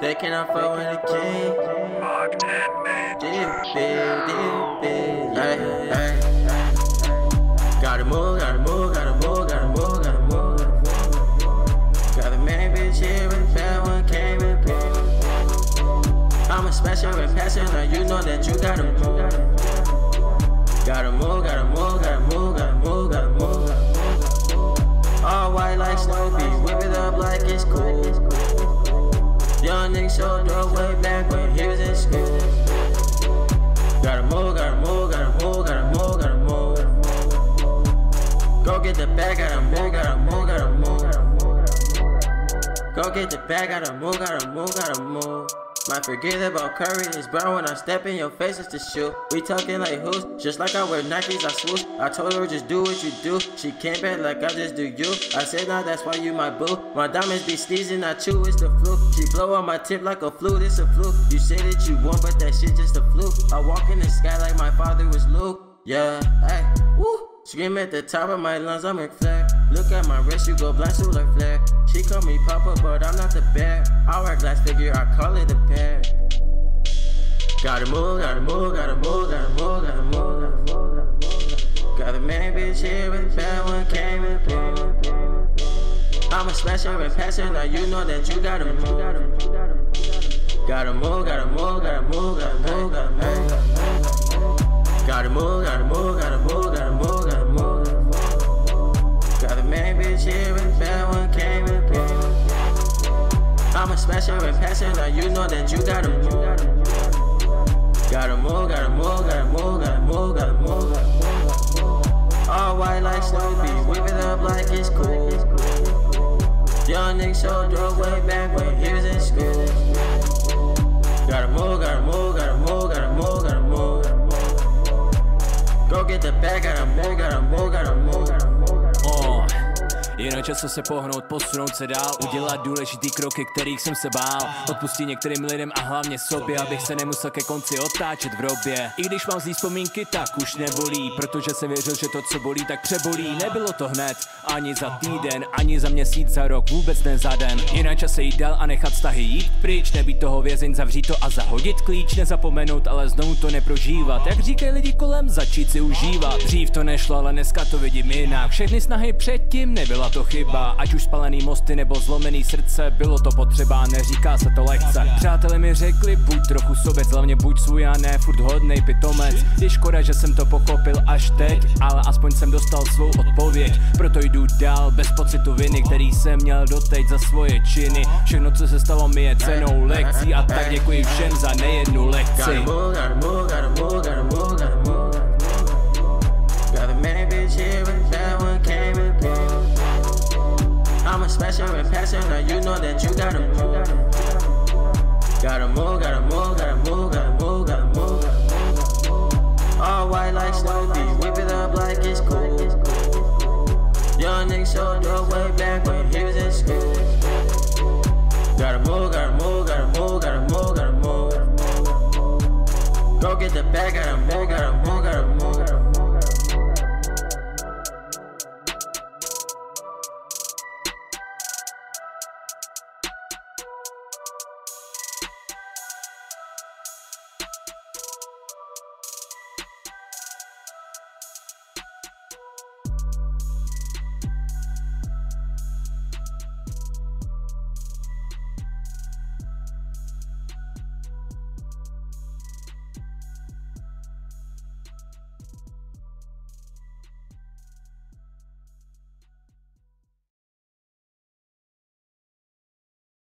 They cannot fuck with the king. Deep, big, deep, big, hey, hey. Gotta move, gotta move, gotta move, gotta move, gotta move, gotta move. Got the main bitch here and the came and paid. I'm a special and passion, now you know that you. Gotta move, gotta move, gotta move, gotta move, gotta move, gotta move. All white like Snoopy, whip it up like it's cool. Young nigga showed up way back when he was in school. Gotta move, gotta move, gotta move, gotta move, gotta move. Go get the bag, gotta move, gotta move, gotta move. Go get the bag, gotta move, gotta move, gotta move. Might forget about Curry, it's brown when I step in your face, it's the shoe. We talking like who's, just like I wear Nikes, I swoosh. I told her just do what you do. She came back like I just do you. I said nah, that's why you my boo. My diamonds be sneezing, I chew, it's the flu. She blow on my tip like a flute, it's a flu. You say that you won, but that shit just a fluke. I walk in the sky like my father was Luke. Yeah, hey, woo. Scream at the top of my lungs, I'm McFlair. Look at my wrist, you go blind solar flare. She call me Papa, but I'm not the bear. Glass figure, I call it a pair. Gotta move, gotta move, gotta move, gotta move, gotta move, gotta move, gotta move. Got a main bitch here with a bad one came and paid. I'm a slasher and passer, now you know that you gotta move. Gotta move, gotta move, gotta move, gotta move, gotta move, gotta move, gotta move. Gotta move, gotta move, gotta move, I'm and passer, now you know that you gotta move. Gotta move, gotta move, gotta move, gotta move, gotta move, gotta move. All white like Snoopy, whip it up like it's cool. Young nigga showed up way back when he was in school. Gotta move, gotta move, gotta move, gotta move, gotta move. Go get the bag, gotta move, gotta move. Oh. Je na čase se pohnout, posunout se dál Udělat důležitý kroky, kterých jsem se bál. Odpustit některým lidem a hlavně sobě Abych se nemusel ke konci otáčet v hrobě I když mám zlý vzpomínky, tak už nebolí Protože jsem věřil, že to, co bolí, tak přebolí. Nebylo to hned, ani za týden Ani za měsíc, za rok, vůbec ne za den. Je na čase jít dál a nechat vztahy jít pryč Nebýt toho vězeň, zavřít to a zahodit klíč. Nezapomenout, ale znovu to neprožívat. Jak říkají lidi kolem, začít si užívat. Dřív to nešlo, ale dneska to vidím jinak. Všechny snahy předtím nebyla to chyba Ať už spalený mosty nebo zlomený srdce Bylo to potřeba, neříká se to lehce Přátelé mi řekli, buď trochu sobec Hlavně buď svůj a ne furt hodnej pitomec Je škoda, že jsem to pochopil až teď Ale aspoň jsem dostal svou odpověď Proto jdu dál bez pocitu viny Který jsem měl doteď za svoje činy Všechno, co se stalo mi je cenou lekcí A tak děkuji všem za nejednu lekci Gotta move, gotta move, A and passer, now you know that you gotta move. Gotta move, gotta move, gotta move, gotta move, gotta move. All white like Snoopy, whip it up like it's cool. Young nigga showed up way back when he was in school. Gotta move, gotta move, gotta move, gotta move, gotta move. Go get the bag, gotta move, gotta move, gotta move.